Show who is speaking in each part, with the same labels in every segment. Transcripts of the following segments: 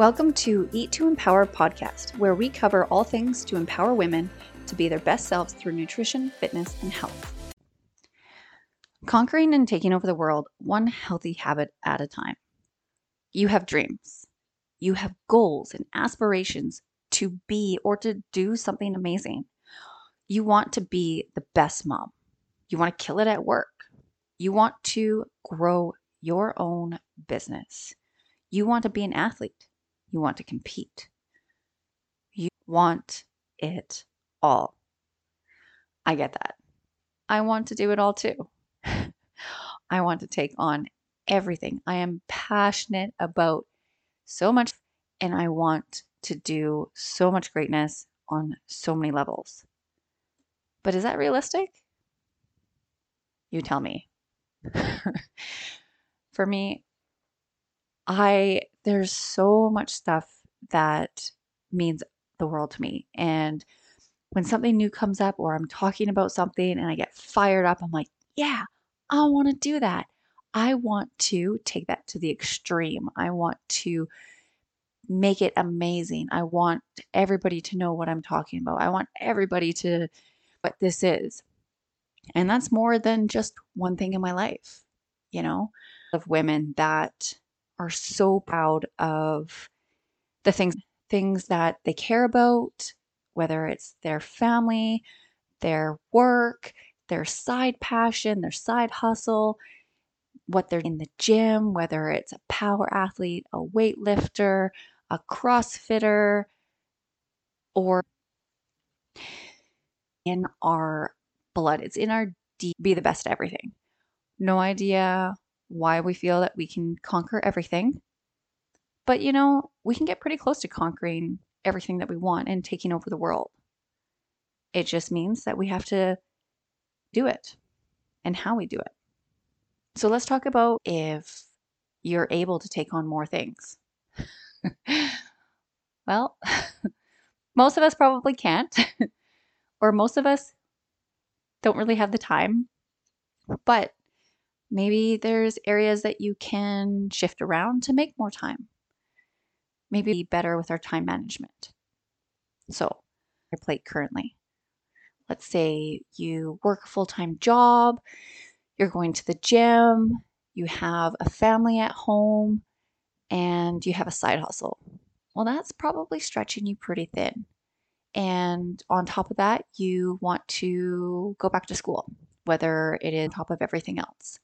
Speaker 1: Welcome to Eat to Empower podcast, where we cover all things to empower women to be their best selves through nutrition, fitness, and health. Conquering and taking over the world one healthy habit at a time. You have dreams, you have goals and aspirations to be or to do something amazing. You want to be the best mom. You want to kill it at work. You want to grow your own business. You want to be an athlete. You want to compete. You want it all. I get that. I want to do it all too. I want to take on everything. I am passionate about so much and I want to do so much greatness on so many levels. But is that realistic? You tell me. For me, I there's so much stuff that means the world to me. And when something new comes up or I'm talking about something and I get fired up, I'm like, yeah, I want to do that. I want to take that to the extreme. I want to make it amazing. I want everybody to know what I'm talking about. I want everybody to what this is. And that's more than just one thing in my life, you know, of women that are so proud of the things things that they care about, whether it's their family, their work, their side passion, their side hustle, what they're in the gym, whether it's a power athlete, a weightlifter, a crossfitter, or in our blood. It's in our D be the best at everything. No idea why we feel that we can conquer everything. But you know, we can get pretty close to conquering everything that we want and taking over the world. It just means that we have to do it and how we do it. So let's talk about if you're able to take on more things. well, most of us probably can't, or most of us don't really have the time. But Maybe there's areas that you can shift around to make more time. Maybe be better with our time management. So, your plate currently. Let's say you work a full time job, you're going to the gym, you have a family at home, and you have a side hustle. Well, that's probably stretching you pretty thin. And on top of that, you want to go back to school, whether it is on top of everything else.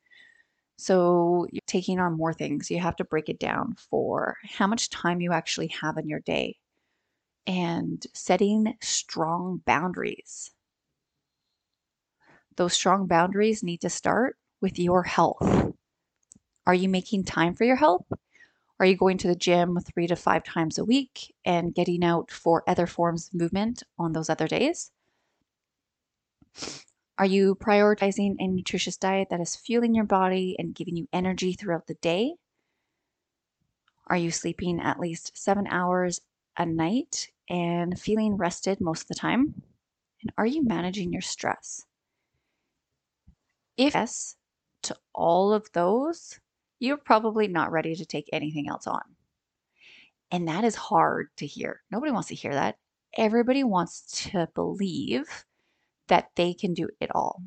Speaker 1: So you're taking on more things. You have to break it down for how much time you actually have in your day and setting strong boundaries. Those strong boundaries need to start with your health. Are you making time for your health? Are you going to the gym three to five times a week and getting out for other forms of movement on those other days? Are you prioritizing a nutritious diet that is fueling your body and giving you energy throughout the day? Are you sleeping at least seven hours a night and feeling rested most of the time? And are you managing your stress? If yes to all of those, you're probably not ready to take anything else on. And that is hard to hear. Nobody wants to hear that. Everybody wants to believe that they can do it all.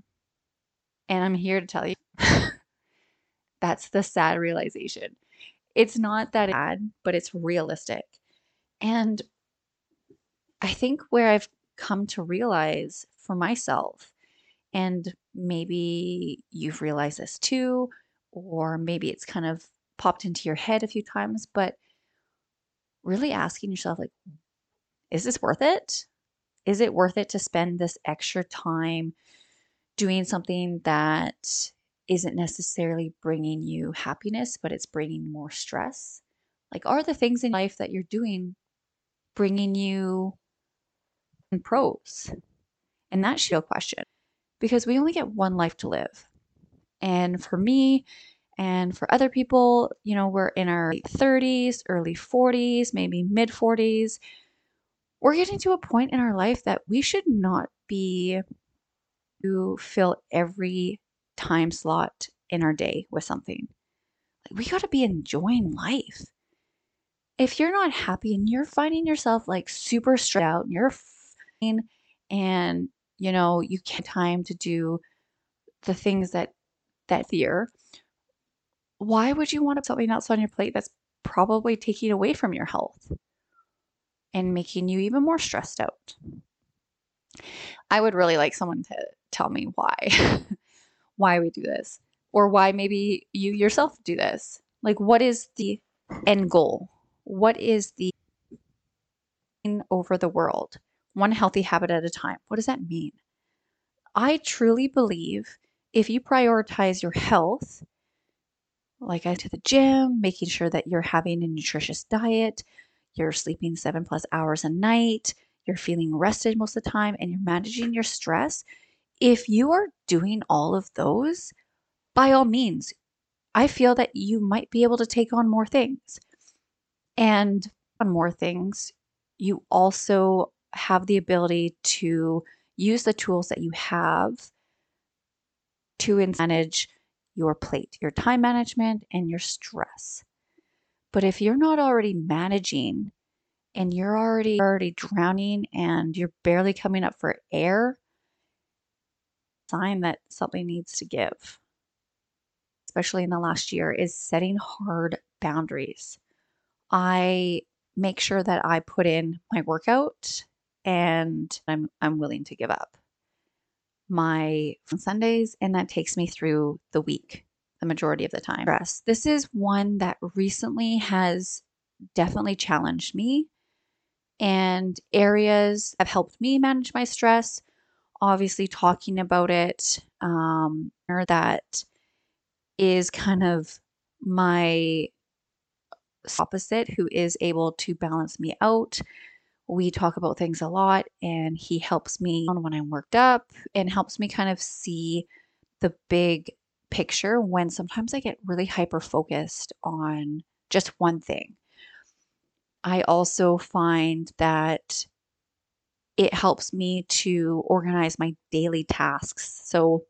Speaker 1: And I'm here to tell you that's the sad realization. It's not that bad, but it's realistic. And I think where I've come to realize for myself, and maybe you've realized this too, or maybe it's kind of popped into your head a few times, but really asking yourself, like, is this worth it? Is it worth it to spend this extra time doing something that isn't necessarily bringing you happiness, but it's bringing more stress? Like, are the things in life that you're doing bringing you pros? And that's your question because we only get one life to live. And for me, and for other people, you know, we're in our 30s, early 40s, maybe mid 40s we're getting to a point in our life that we should not be to fill every time slot in our day with something. Like we got to be enjoying life. if you're not happy and you're finding yourself like super stressed out and you're fine and you know you can't time to do the things that that fear why would you want something else on your plate that's probably taking away from your health and making you even more stressed out i would really like someone to tell me why why we do this or why maybe you yourself do this like what is the end goal what is the over the world, one healthy habit at a time? What does that mean? I truly believe if you prioritize your health, like I to the gym, making sure that you're having a nutritious diet, you're sleeping seven plus hours a night, you're feeling rested most of the time, and you're managing your stress. If you are doing all of those, by all means, I feel that you might be able to take on more things. And on more things, you also have the ability to use the tools that you have to manage your plate, your time management, and your stress. But if you're not already managing and you're already already drowning and you're barely coming up for air, sign that something needs to give. Especially in the last year is setting hard boundaries. I make sure that I put in my workout and I'm I'm willing to give up my Sundays and that takes me through the week the majority of the time. This is one that recently has definitely challenged me and areas have helped me manage my stress. Obviously, talking about it, um, that is kind of my opposite who is able to balance me out. We talk about things a lot, and he helps me when I'm worked up and helps me kind of see the big picture when sometimes I get really hyper focused on just one thing. I also find that it helps me to organize my daily tasks. So,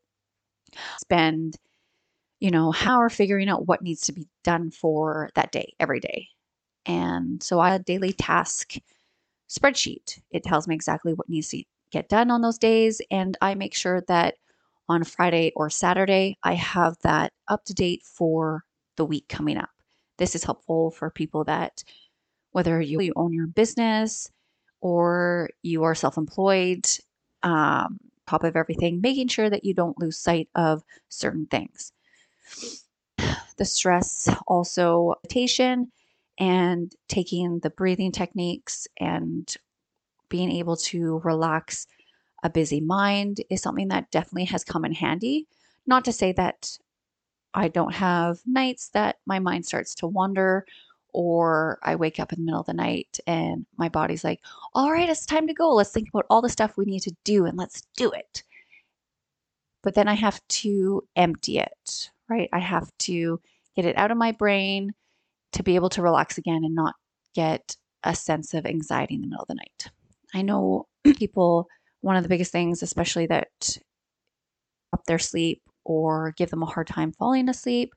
Speaker 1: spend you know, how are figuring out what needs to be done for that day every day. And so I have a daily task spreadsheet. It tells me exactly what needs to get done on those days. And I make sure that on Friday or Saturday, I have that up to date for the week coming up. This is helpful for people that, whether you own your business or you are self employed, um, top of everything, making sure that you don't lose sight of certain things the stress also meditation and taking the breathing techniques and being able to relax a busy mind is something that definitely has come in handy. Not to say that I don't have nights that my mind starts to wander or I wake up in the middle of the night and my body's like, all right, it's time to go. Let's think about all the stuff we need to do and let's do it. But then I have to empty it, right? I have to get it out of my brain to be able to relax again and not get a sense of anxiety in the middle of the night. I know people, one of the biggest things, especially that up their sleep or give them a hard time falling asleep,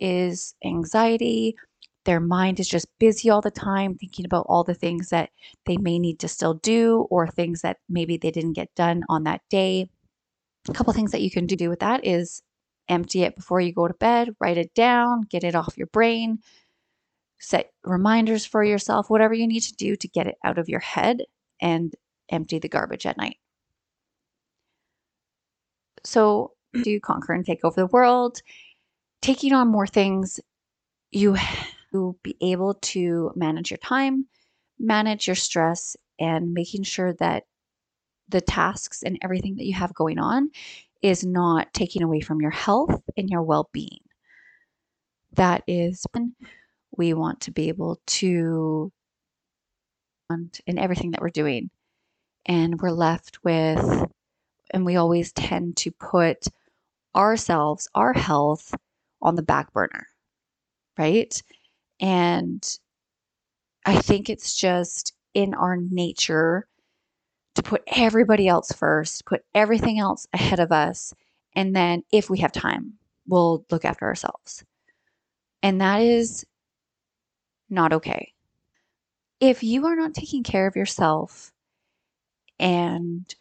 Speaker 1: is anxiety. Their mind is just busy all the time, thinking about all the things that they may need to still do or things that maybe they didn't get done on that day. A couple things that you can do with that is empty it before you go to bed, write it down, get it off your brain, set reminders for yourself, whatever you need to do to get it out of your head and empty the garbage at night. So, do you conquer and take over the world? Taking on more things, you will be able to manage your time, manage your stress, and making sure that the tasks and everything that you have going on is not taking away from your health and your well being. That is when we want to be able to, and in everything that we're doing. And we're left with, and we always tend to put ourselves, our health, on the back burner, right? And I think it's just in our nature to put everybody else first, put everything else ahead of us. And then if we have time, we'll look after ourselves. And that is not okay. if you are not taking care of yourself and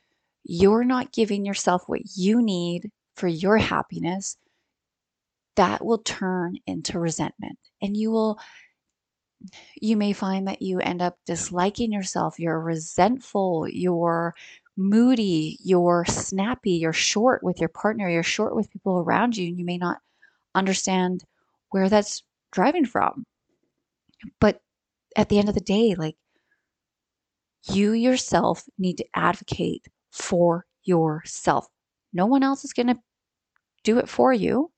Speaker 1: you're not giving yourself what you need for your happiness, that will turn into resentment. And you will, you may find that you end up disliking yourself. You're resentful, you're moody, you're snappy, you're short with your partner, you're short with people around you, and you may not understand where that's driving from. But at the end of the day, like you yourself need to advocate for yourself. No one else is going to do it for you.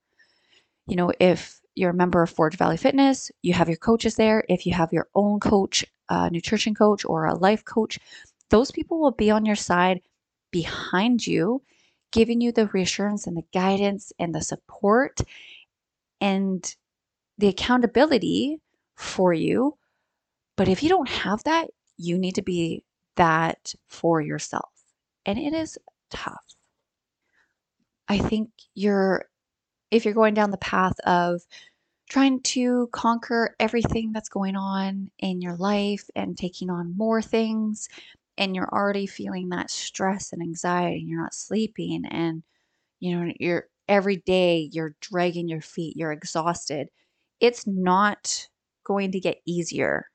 Speaker 1: You know, if you're a member of Forge Valley Fitness, you have your coaches there. If you have your own coach, a nutrition coach, or a life coach, those people will be on your side behind you, giving you the reassurance and the guidance and the support and the accountability for you. But if you don't have that, you need to be that for yourself. And it is tough. I think you're, if you're going down the path of trying to conquer everything that's going on in your life and taking on more things, and you're already feeling that stress and anxiety, and you're not sleeping, and you know, you're every day you're dragging your feet, you're exhausted. It's not going to get easier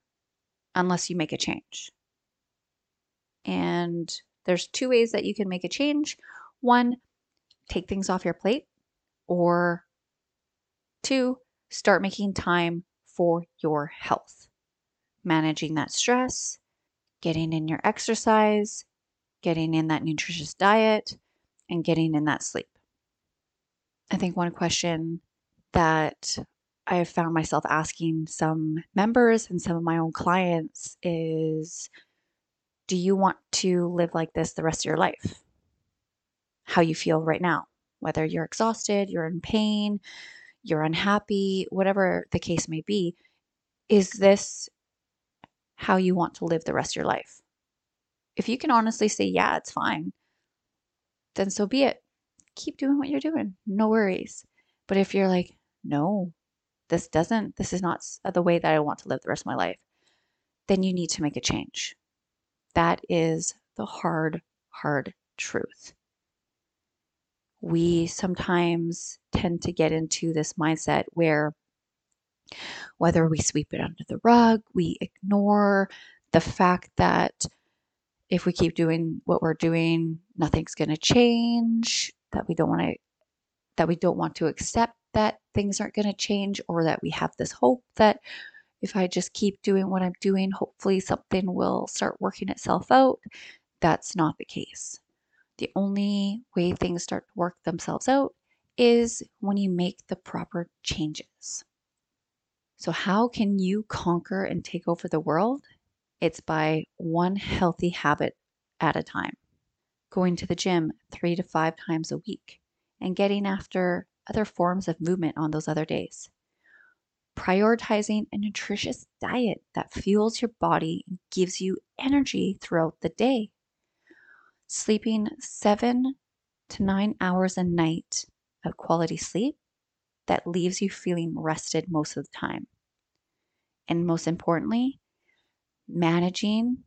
Speaker 1: unless you make a change. And there's two ways that you can make a change. One, take things off your plate, or two, start making time for your health, managing that stress, getting in your exercise, getting in that nutritious diet, and getting in that sleep. I think one question that I have found myself asking some members and some of my own clients is do you want to live like this the rest of your life? How you feel right now, whether you're exhausted, you're in pain, you're unhappy, whatever the case may be, is this how you want to live the rest of your life? If you can honestly say, yeah, it's fine, then so be it. Keep doing what you're doing. No worries. But if you're like, no, this doesn't, this is not the way that I want to live the rest of my life, then you need to make a change. That is the hard, hard truth. We sometimes tend to get into this mindset where whether we sweep it under the rug, we ignore the fact that if we keep doing what we're doing, nothing's going to change, that we don't want to that we don't want to accept that things aren't going to change or that we have this hope that if I just keep doing what I'm doing, hopefully something will start working itself out. That's not the case. The only way things start to work themselves out is when you make the proper changes. So, how can you conquer and take over the world? It's by one healthy habit at a time. Going to the gym three to five times a week and getting after other forms of movement on those other days prioritizing a nutritious diet that fuels your body and gives you energy throughout the day, sleeping seven to nine hours a night of quality sleep that leaves you feeling rested most of the time. And most importantly, managing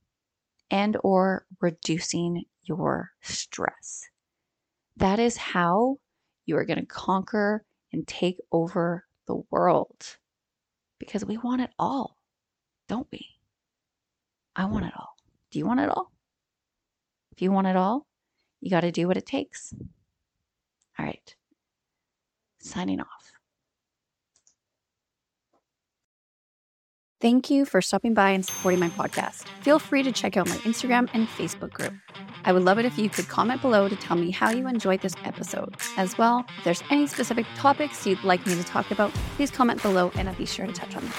Speaker 1: and or reducing your stress. That is how you are going to conquer and take over the world because we want it all, don't we? I want it all. Do you want it all? If you want it all, you got to do what it takes. All right. Signing off.
Speaker 2: Thank you for stopping by and supporting my podcast. Feel free to check out my Instagram and Facebook group. I would love it if you could comment below to tell me how you enjoyed this episode. As well, if there's any specific topics you'd like me to talk about, please comment below and I'll be sure to touch on them.